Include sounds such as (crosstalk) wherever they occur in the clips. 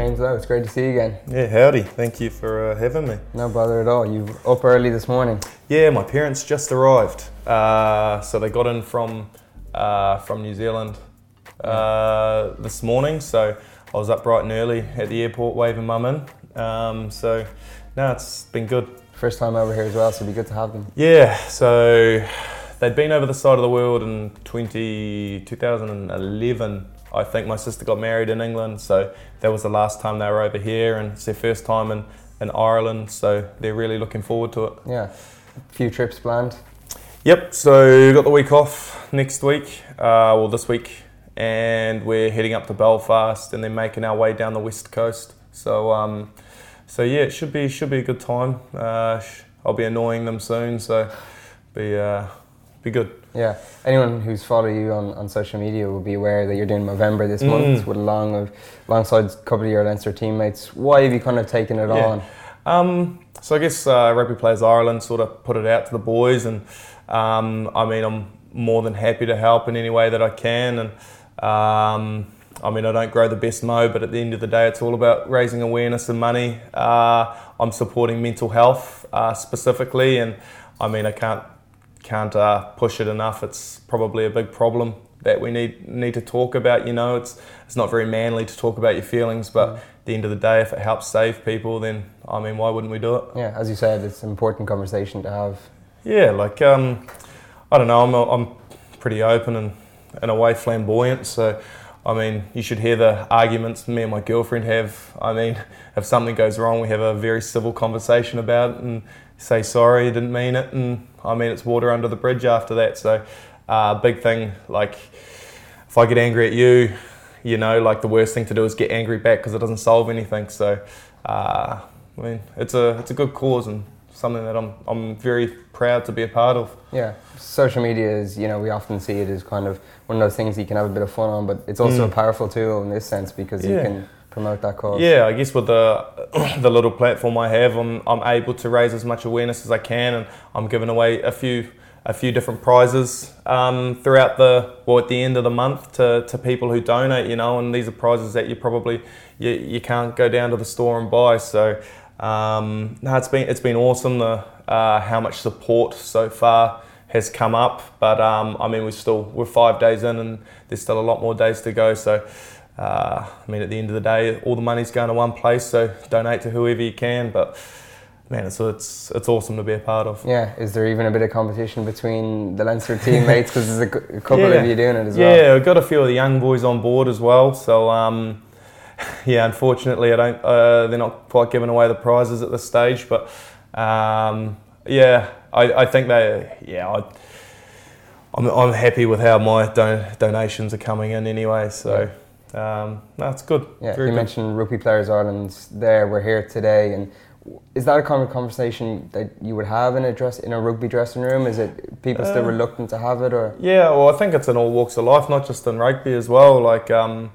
James Lowe, it's great to see you again. Yeah, howdy. Thank you for uh, having me. No bother at all. You up early this morning? Yeah, my parents just arrived. Uh, so they got in from uh, from New Zealand uh, this morning. So I was up bright and early at the airport waving mum in. Um, so no, it's been good. First time over here as well, so it'd be good to have them. Yeah, so they'd been over the side of the world in 20, 2011 I think my sister got married in England, so that was the last time they were over here, and it's their first time in, in Ireland, so they're really looking forward to it. Yeah, a few trips planned. Yep, so got the week off next week, uh, well this week, and we're heading up to Belfast, and then making our way down the west coast. So, um, so yeah, it should be should be a good time. Uh, I'll be annoying them soon, so be uh, be good. Yeah. Anyone who's followed you on, on social media will be aware that you're doing Movember this mm. month with along of alongside a couple of your Leinster teammates. Why have you kind of taken it yeah. on? Um, so I guess uh, Rugby Players Ireland sort of put it out to the boys, and um, I mean I'm more than happy to help in any way that I can. And um, I mean I don't grow the best mo, but at the end of the day, it's all about raising awareness and money. Uh, I'm supporting mental health uh, specifically, and I mean I can't can't uh, push it enough. It's probably a big problem that we need need to talk about. You know, it's it's not very manly to talk about your feelings, but mm. at the end of the day, if it helps save people, then I mean, why wouldn't we do it? Yeah, as you said, it's an important conversation to have. Yeah, like um, I don't know, I'm I'm pretty open and in a way flamboyant, so. I mean, you should hear the arguments me and my girlfriend have. I mean, (laughs) if something goes wrong, we have a very civil conversation about it and say sorry, didn't mean it, and I mean it's water under the bridge after that. So, uh, big thing like if I get angry at you, you know, like the worst thing to do is get angry back because it doesn't solve anything. So, uh, I mean, it's a it's a good cause and something that I'm I'm very proud to be a part of. Yeah, social media is you know we often see it as kind of one of those things you can have a bit of fun on, but it's also mm. a powerful tool in this sense because yeah. you can promote that cause? Yeah, I guess with the (coughs) the little platform I have, I'm I'm able to raise as much awareness as I can, and I'm giving away a few a few different prizes um, throughout the well at the end of the month to, to people who donate. You know, and these are prizes that you probably you, you can't go down to the store and buy. So um, no, it's been it's been awesome. The uh, how much support so far has come up, but um, I mean we're still we're five days in, and there's still a lot more days to go. So uh, I mean, at the end of the day, all the money's going to one place, so donate to whoever you can. But man, it's it's it's awesome to be a part of. Yeah, is there even a bit of competition between the Leinster teammates because there's a, a couple yeah. of you doing it as yeah, well? Yeah, we've got a few of the young boys on board as well. So um, (laughs) yeah, unfortunately, I don't. Uh, they're not quite giving away the prizes at this stage, but um, yeah, I, I think they yeah. I, I'm, I'm happy with how my don- donations are coming in anyway. So um, that's good. Yeah, Very you good. mentioned Rugby Players Ireland. There, we're here today, and is that a common conversation that you would have in a dress in a rugby dressing room? Is it people still uh, reluctant to have it, or? Yeah, well, I think it's in all walks of life, not just in rugby as well. Like, um,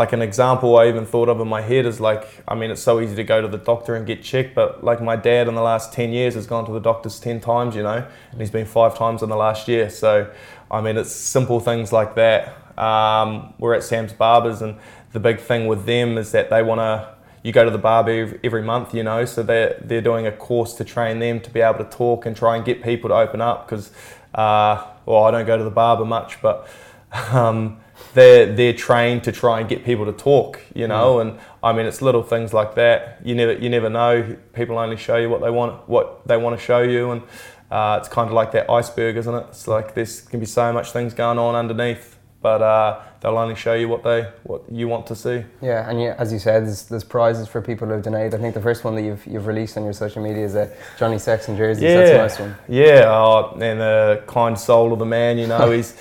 like an example I even thought of in my head is like, I mean, it's so easy to go to the doctor and get checked, but like my dad in the last ten years has gone to the doctors ten times, you know, and he's been five times in the last year. So, I mean, it's simple things like that um, we're at Sam's Barbers, and the big thing with them is that they want to. You go to the barber every month, you know, so they're they're doing a course to train them to be able to talk and try and get people to open up. Because, uh, well, I don't go to the barber much, but (laughs) um, they're they're trained to try and get people to talk, you know. Mm. And I mean, it's little things like that. You never you never know. People only show you what they want what they want to show you, and uh, it's kind of like that iceberg, isn't it? It's like there's can be so much things going on underneath but uh, they'll only show you what they what you want to see. Yeah, and yeah, as you said, there's, there's prizes for people who've donated. I think the first one that you've you've released on your social media is a Johnny Sexton jersey. Yeah, so that's a nice one. Yeah, uh, and the kind soul of the man. You know, (laughs) he's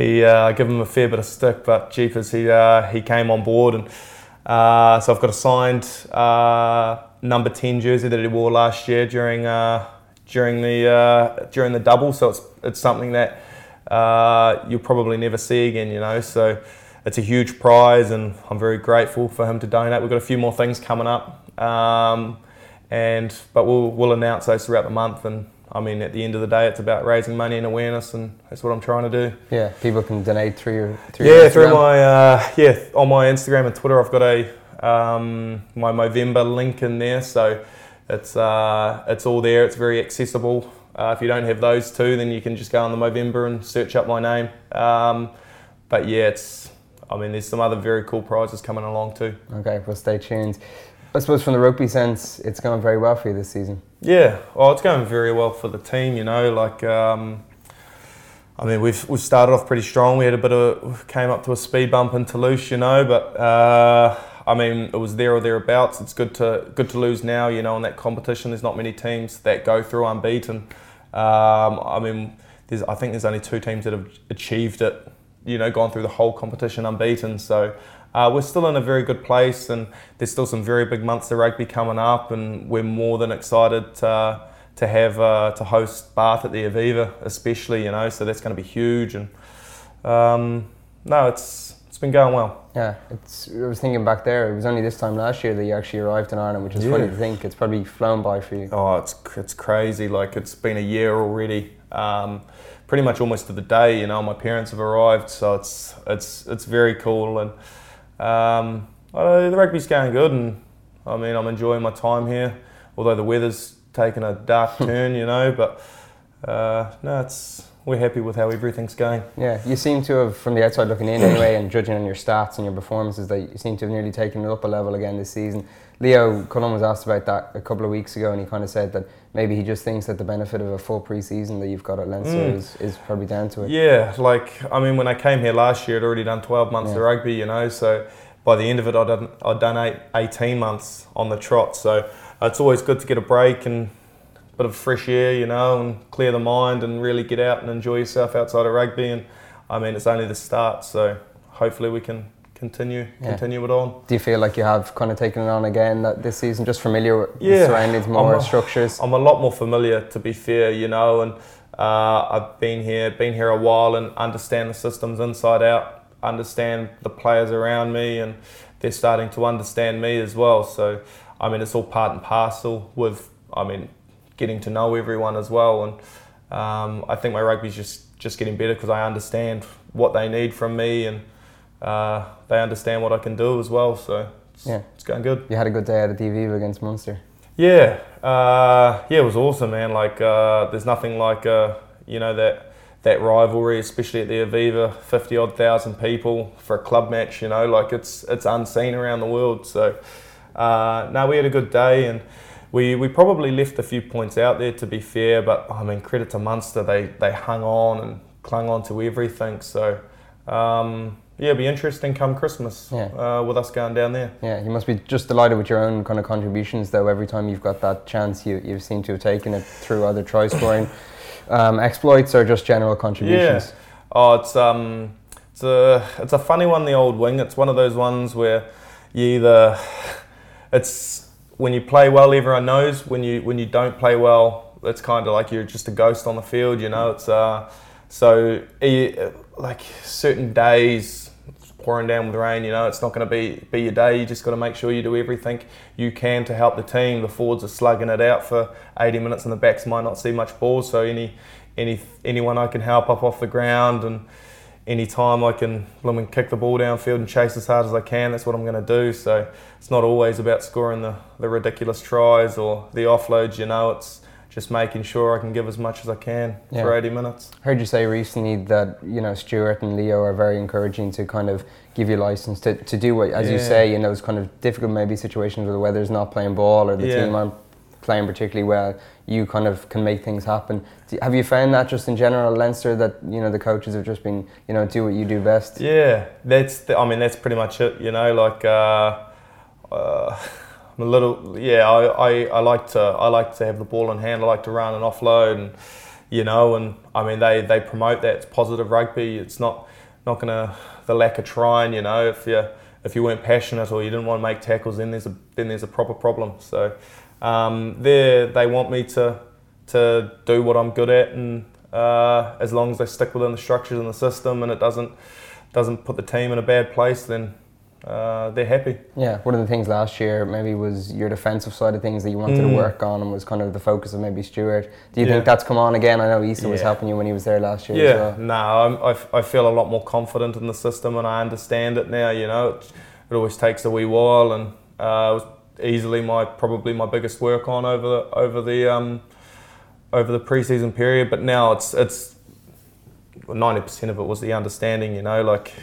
he uh, give him a fair bit of stick, but jeepers, he uh, he came on board, and uh, so I've got a signed uh, number ten jersey that he wore last year during uh, during the uh, during the double. So it's it's something that you'll probably never see again, you know. So it's a huge prize, and I'm very grateful for him to donate. We've got a few more things coming up, um, and but we'll we'll announce those throughout the month. And I mean, at the end of the day, it's about raising money and awareness, and that's what I'm trying to do. Yeah, people can donate through your through yeah your through my uh, yeah on my Instagram and Twitter. I've got a um, my Movember link in there. So it's uh, it's all there. It's very accessible. Uh, if you don't have those two, then you can just go on the Movember and search up my name. Um, but yeah, it's. I mean, there's some other very cool prizes coming along too. Okay, well, stay tuned. I suppose from the rugby sense, it's going very well for you this season. Yeah, well, it's going very well for the team. You know, like um, I mean, we've we've started off pretty strong. We had a bit of came up to a speed bump in Toulouse, you know, but uh, I mean, it was there or thereabouts. It's good to good to lose now, you know, in that competition. There's not many teams that go through unbeaten. Um, I mean, there's I think there's only two teams that have achieved it, you know, gone through the whole competition unbeaten. So. Uh, we're still in a very good place, and there's still some very big months of rugby coming up, and we're more than excited to, to have uh, to host Bath at the Aviva, especially you know. So that's going to be huge, and um, no, it's it's been going well. Yeah, it's. I was thinking back there. It was only this time last year that you actually arrived in Ireland, which is yeah. funny to think. It's probably flown by for you. Oh, it's it's crazy. Like it's been a year already. Um, pretty much almost to the day. You know, my parents have arrived, so it's it's it's very cool and um, uh, the rugby's going good, and I mean I'm enjoying my time here. Although the weather's taken a dark (laughs) turn, you know, but uh, no, it's we're happy with how everything's going. Yeah, you seem to have, from the outside looking in (coughs) anyway, and judging on your stats and your performances, that you seem to have nearly taken it up a level again this season. Leo Cullen was asked about that a couple of weeks ago, and he kind of said that maybe he just thinks that the benefit of a full pre-season that you've got at Leinster mm. is, is probably down to it. Yeah, like I mean, when I came here last year, I'd already done 12 months yeah. of rugby, you know, so by the end of it, I'd done, I'd done eight, 18 months on the trot. So it's always good to get a break and a bit of fresh air, you know, and clear the mind and really get out and enjoy yourself outside of rugby. And I mean, it's only the start, so hopefully we can continue yeah. continue it on. Do you feel like you have kind of taken it on again that this season, just familiar with yeah, surroundings, more I'm a, structures? I'm a lot more familiar, to be fair, you know, and uh, I've been here, been here a while, and understand the systems inside out, understand the players around me, and they're starting to understand me as well. So, I mean, it's all part and parcel with, I mean, getting to know everyone as well, and um, I think my rugby's just just getting better because I understand what they need from me and uh, they understand what I can do as well. So it's, yeah, it's going good. You had a good day at the TV against Munster. Yeah, uh, yeah, it was awesome, man. Like, uh, there's nothing like uh, you know that that rivalry, especially at the Aviva, fifty odd thousand people for a club match. You know, like it's it's unseen around the world. So, uh, no, we had a good day and. We, we probably left a few points out there to be fair, but I mean credit to Munster, they, they hung on and clung on to everything. So um, yeah, it'll be interesting come Christmas yeah. uh, with us going down there. Yeah, you must be just delighted with your own kind of contributions, though. Every time you've got that chance, you you seem to have taken it through other try scoring (coughs) um, exploits or just general contributions. Yeah. Oh, it's um, it's a it's a funny one. The old wing. It's one of those ones where you either (sighs) it's when you play well, everyone knows. When you when you don't play well, it's kind of like you're just a ghost on the field. You know, it's uh, so like certain days pouring down with rain, you know, it's not going to be, be your day. You just got to make sure you do everything you can to help the team. The forwards are slugging it out for 80 minutes, and the backs might not see much ball. So any any anyone I can help up off the ground, and any time I can blooming kick the ball downfield and chase as hard as I can, that's what I'm going to do. So it's not always about scoring the, the ridiculous tries or the offloads. You know, it's just making sure I can give as much as I can yeah. for 80 minutes. I heard you say recently that you know Stuart and Leo are very encouraging to kind of give you license to, to do what, as yeah. you say, in those kind of difficult maybe situations where the weather's not playing ball or the yeah. team aren't playing particularly well, you kind of can make things happen. Have you found that just in general, Leinster, that you know the coaches have just been you know do what you do best? Yeah, that's the, I mean that's pretty much it. You know, like. Uh, uh, (laughs) I'm a little yeah. I, I, I like to I like to have the ball in hand. I like to run and offload and you know and I mean they, they promote that it's positive rugby. It's not not gonna the lack of trying. You know if you if you weren't passionate or you didn't want to make tackles, then there's a then there's a proper problem. So um, they they want me to to do what I'm good at and uh, as long as I stick within the structures and the system and it doesn't doesn't put the team in a bad place, then uh, they're happy. Yeah, one of the things last year maybe was your defensive side of things that you wanted mm. to work on and was kind of the focus of maybe Stuart. Do you yeah. think that's come on again? I know Isa yeah. was helping you when he was there last year. Yeah, well. no, I, I feel a lot more confident in the system and I understand it now. You know, it's, it always takes a wee while, and uh, it was easily my probably my biggest work on over the over the um, over the preseason period. But now it's it's ninety percent of it was the understanding. You know, like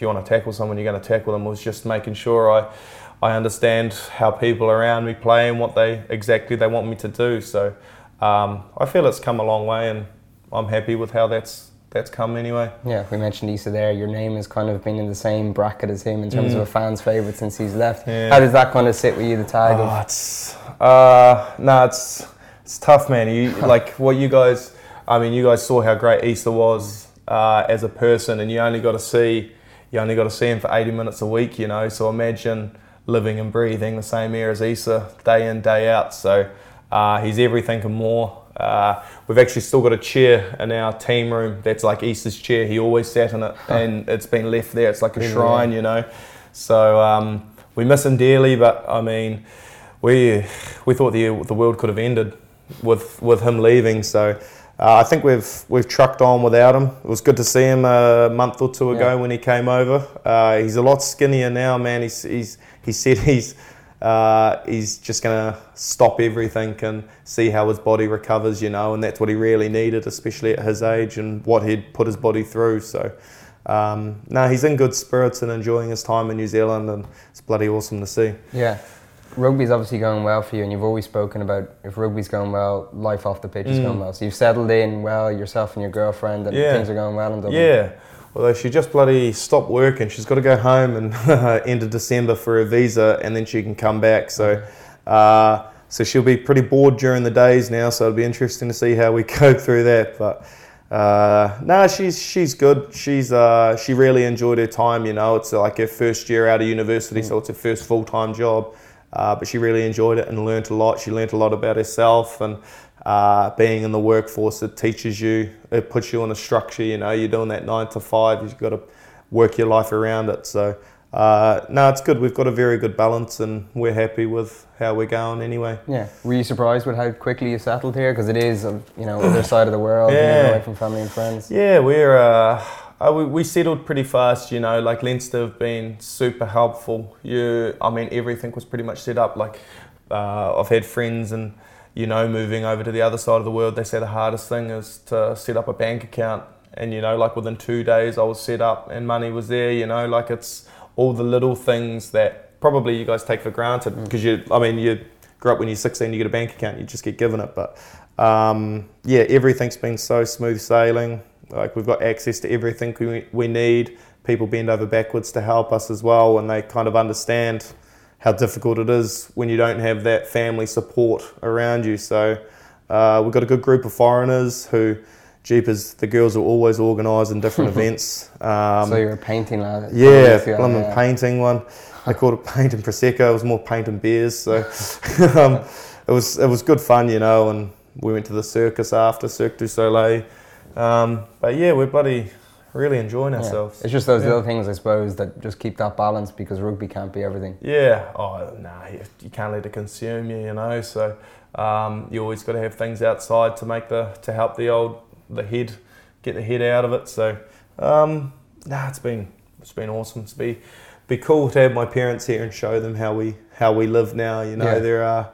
if you want to tackle someone, you're going to tackle them. Was just making sure I I understand how people around me play and what they exactly they want me to do. So um, I feel it's come a long way, and I'm happy with how that's that's come anyway. Yeah, we mentioned Isa there. Your name has kind of been in the same bracket as him in terms mm. of a fan's favourite since he's left. Yeah. How does that kind of sit with you? The tag? Oh, of- it's uh, no, it's it's tough, man. You (laughs) like what you guys. I mean, you guys saw how great Isa was uh, as a person, and you only got to see you only got to see him for 80 minutes a week. You know, so imagine living and breathing the same air as Isa day in day out. So uh, he's everything and more. Uh, we've actually still got a chair in our team room that's like Isa's chair. He always sat in it, and it's been left there. It's like a shrine, you know. So um, we miss him dearly, but I mean, we we thought the the world could have ended with with him leaving. So. Uh, I think we've we've trucked on without him. It was good to see him a month or two ago yeah. when he came over. Uh, he's a lot skinnier now, man. He's, he's he said (laughs) he's uh, he's just going to stop everything and see how his body recovers, you know, and that's what he really needed, especially at his age and what he'd put his body through. So, um, no, he's in good spirits and enjoying his time in New Zealand, and it's bloody awesome to see. Yeah. Rugby's obviously going well for you, and you've always spoken about if rugby's going well, life off the pitch is mm. going well. So you've settled in well, yourself and your girlfriend, and yeah. things are going well in Dublin. Yeah, Although she just bloody stopped working. She's got to go home and (laughs) end of December for her visa, and then she can come back. So, uh, so she'll be pretty bored during the days now. So it'll be interesting to see how we (laughs) go through that. But uh, no, she's she's good. She's uh, she really enjoyed her time. You know, it's like her first year out of university, mm. so it's her first full time job. Uh, but she really enjoyed it and learnt a lot. She learnt a lot about herself and uh, being in the workforce, it teaches you, it puts you on a structure. You know, you're doing that nine to five. You've got to work your life around it. So, uh, no, it's good. We've got a very good balance, and we're happy with how we're going anyway. Yeah. Were you surprised with how quickly you settled here? Because it is, um, you know, other side of the world, yeah. away from family and friends. Yeah, we're. Uh, uh, we, we settled pretty fast, you know. Like Leinster have been super helpful. You, I mean, everything was pretty much set up. Like uh, I've had friends and you know, moving over to the other side of the world, they say the hardest thing is to set up a bank account. And, you know, like within two days, I was set up and money was there, you know, like it's all the little things that probably you guys take for granted because mm. you, I mean, you grew up when you're 16, you get a bank account, you just get given it. But um, yeah, everything's been so smooth sailing. Like we've got access to everything we, we need. People bend over backwards to help us as well, and they kind of understand how difficult it is when you don't have that family support around you. So uh, we've got a good group of foreigners who, jeepers, the girls are always organised in different (laughs) events. Um, so you're a painting lad? Yeah, I'm yeah. painting one. I called it paint and prosecco. It was more paint and beers. So (laughs) (laughs) um, it was it was good fun, you know. And we went to the circus after Cirque du Soleil. Um, but yeah, we're bloody really enjoying ourselves. Yeah. It's just those yeah. little things, I suppose, that just keep that balance because rugby can't be everything. Yeah. Oh, nah, you, you can't let it consume you, you know. So um, you always got to have things outside to make the to help the old the head get the head out of it. So um, nah, it's been it's been awesome. to be be cool to have my parents here and show them how we how we live now. You know, yeah. they're uh,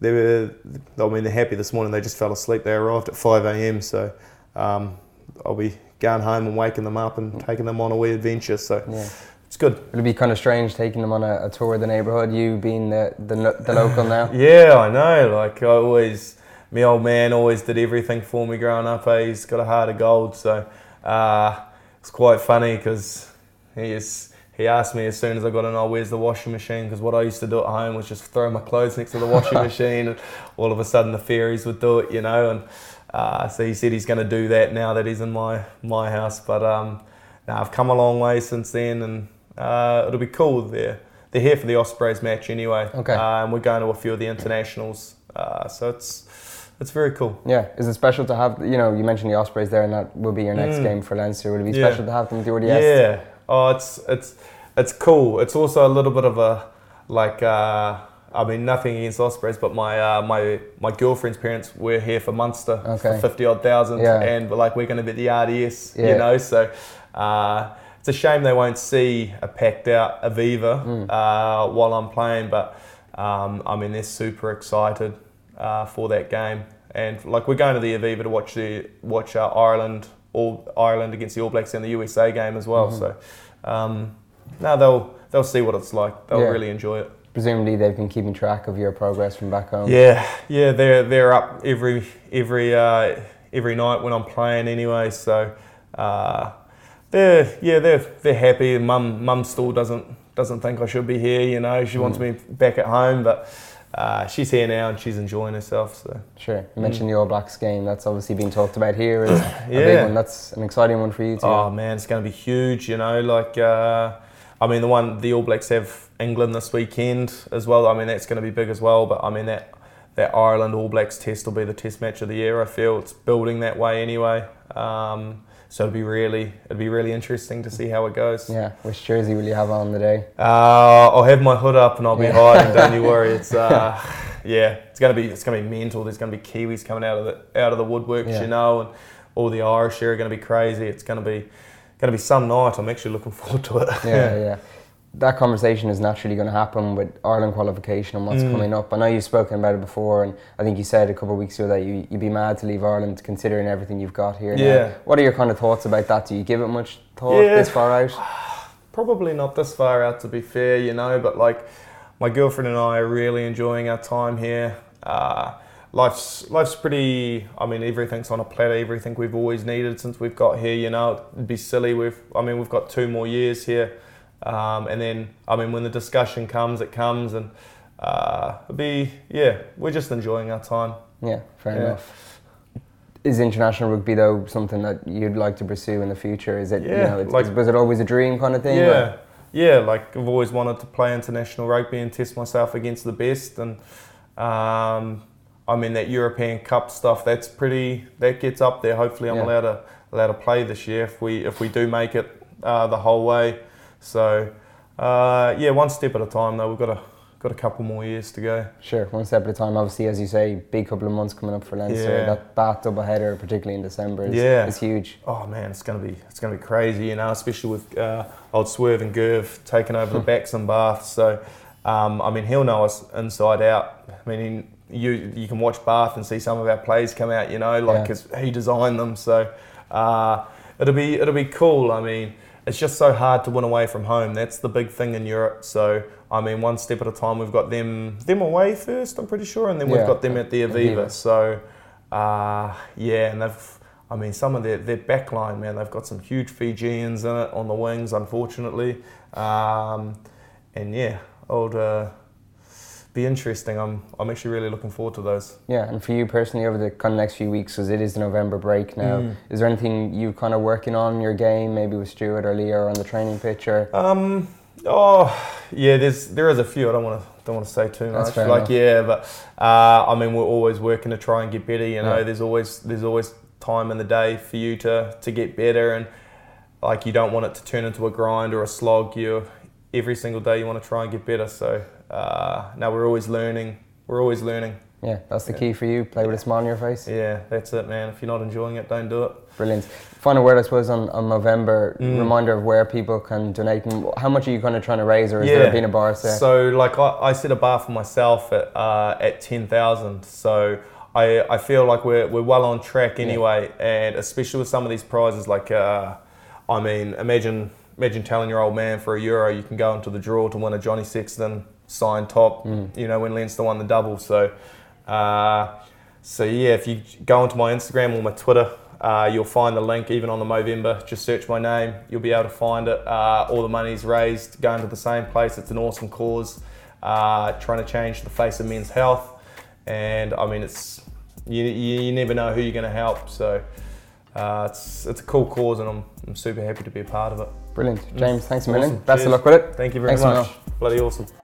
they were I mean they're happy this morning. They just fell asleep. They arrived at five a.m. So um, I'll be going home and waking them up and mm. taking them on a wee adventure. So yeah. it's good. It'll be kind of strange taking them on a, a tour of the neighbourhood. You being the, the, the local now. (laughs) yeah, I know. Like I always, my old man always did everything for me growing up. Eh? He's got a heart of gold. So uh, it's quite funny because he is. He asked me as soon as I got in, oh, where's the washing machine? Because what I used to do at home was just throw my clothes next to the washing (laughs) machine, and all of a sudden the fairies would do it, you know. And uh, so he said he's going to do that now that he's in my my house. But um, now I've come a long way since then, and uh, it'll be cool. They're they're here for the Ospreys match anyway. Okay. Uh, and we're going to a few of the internationals. Uh, so it's it's very cool. Yeah. Is it special to have you know you mentioned the Ospreys there, and that will be your next mm. game for Leinster. Would it be yeah. special to have them with the RDS? Yeah. Oh, it's it's it's cool. It's also a little bit of a like. I mean, nothing against Ospreys, but my uh, my my girlfriend's parents were here for Munster okay. for fifty odd thousand, yeah. and like we're going to be the RDS, yeah. you know. So uh, it's a shame they won't see a packed out Aviva Mm. uh, while I'm playing, but um, I mean they're super excited uh, for that game, and like we're going to the Aviva to watch the watch uh, Ireland all Ireland against the All Blacks in the USA game as well. Mhm. So um, now they'll they'll see what it's like. They'll Yeah. really enjoy it. Presumably they've been keeping track of your progress from back home. Yeah, yeah, they're they're up every every uh, every night when I'm playing anyway. So uh, they're yeah they're they're happy. Mum mum still doesn't doesn't think I should be here. You know, she wants Mm. me back at home, but uh, she's here now and she's enjoying herself. So Sure. You mentioned the All Blacks game. That's obviously being talked about here. Is (clears throat) a big Yeah. one. That's an exciting one for you too. oh man, it's going to be huge. You know, like uh, I mean the one the All Blacks have England this weekend as well. I mean that's going to be big as well. But I mean that. That Ireland All Blacks test will be the test match of the year. I feel it's building that way anyway. Um, so it'll be really, it'll be really interesting to see how it goes. Yeah. Which jersey will you have on the day? Uh, I'll have my hood up and I'll be Yeah. hiding. Don't you worry. (laughs) It's uh, yeah, it's gonna be it's gonna be mental. There's gonna be Kiwis coming out of the out of the woodworks, Yeah. you know, and all the Irish here are gonna be crazy. It's gonna be gonna be some night. I'm actually looking forward to it. Yeah, (laughs) yeah. That conversation is naturally going to happen with Ireland qualification and what's Mm. coming up. I know you've spoken about it before, and I think you said a couple of weeks ago that you, you'd be mad to leave Ireland considering everything you've got here. now. Yeah. What are your kind of thoughts about that? Do you give it much thought Yeah. this far out? (sighs) Probably not this far out to be fair, you know, but like my girlfriend and I are really enjoying our time here. Uh, life's life's pretty. I mean, everything's on a platter. Everything we've always needed since we've got here. You know, it'd be silly. We've. I mean, we've got two more years here, um, and then I mean, when the discussion comes, it comes, and uh, it'll be yeah. We're just enjoying our time. Yeah, fair Yeah. enough. Is international rugby though something that you'd like to pursue in the future? Is it you Yeah, know, it's, like- was it always a dream kind of thing? or- Yeah, yeah. Like I've always wanted to play international rugby and test myself against the best, and um, I mean that European Cup stuff. That's pretty. That gets up there. Hopefully, I'm Yeah. allowed to allowed to play this year if we if we do make it uh, the whole way. So uh, yeah, one step at a time. Though we've got a got a couple more years to go. Sure, one step at a time. Obviously, as you say, big couple of months coming up for Leinster. Yeah. That Bath double header, particularly in December, is, Yeah. is huge. Oh man, it's gonna be it's gonna be crazy, you know, especially with uh, old Swerve and Gerv taking over the backs and Bath. So, um, I mean, he'll know us inside out. I mean, you you can watch Bath and see some of our plays come out, you know, like Yeah. 'cause he designed them. So, uh, it'll be it'll be cool. I mean, it's just so hard to win away from home. That's the big thing in Europe. So, I mean, one step at a time. We've got them them away first, I'm pretty sure, and then Yeah. we've got them at the Aviva. So, uh, yeah, and they've. I mean, some of their, their backline, man, they've got some huge Fijians in it on the wings, unfortunately. Um, and yeah, it'll uh, be interesting. I'm, I'm actually really looking forward to those. Yeah, and for you personally, over the kind of next few weeks, because it is the November break now, Mm. is there anything you kind of working on your game, maybe with Stuart or Leo or on the training pitch? Or Um, oh, yeah, there's there is a few. I don't want to don't want to say too much. like enough. yeah, but uh, I mean we're always working to try and get better. You know, Yeah. there's always there's always time in the day for you to to get better, and like you don't want it to turn into a grind or a slog. You every single day you want to try and get better. So uh, now we're always learning. We're always learning. yeah, that's the Yeah. key for you. Play with a smile on your face. Yeah, that's it, man. If you're not enjoying it, don't do it. Brilliant. Final word, I suppose, on, on Movember. Mm. Reminder of where people can donate and how much are you kind of trying to raise, or is there been a bar there? So like I, I set a bar for myself at uh, at ten thousand. So I, I feel like we're, we're well on track anyway, and especially with some of these prizes, like uh, I mean, imagine imagine telling your old man for a euro you can go into the draw to win a Johnny Sexton signed top. Mm. You know when Leinster won the double. So uh, so yeah, if you go onto my Instagram or my Twitter. Uh, you'll find the link even on the Movember. Just search my name. You'll be able to find it. Uh, all the money's raised going to the same place. It's an awesome cause, uh, trying to change the face of men's health. And I mean, it's you, you, you never know who you're going to help. So uh, it's it's a cool cause, and I'm, I'm super happy to be a part of it. Brilliant. James, thanks a million. Awesome. Best Cheers. of luck with it. Thank you very Thanks a much. Bloody awesome.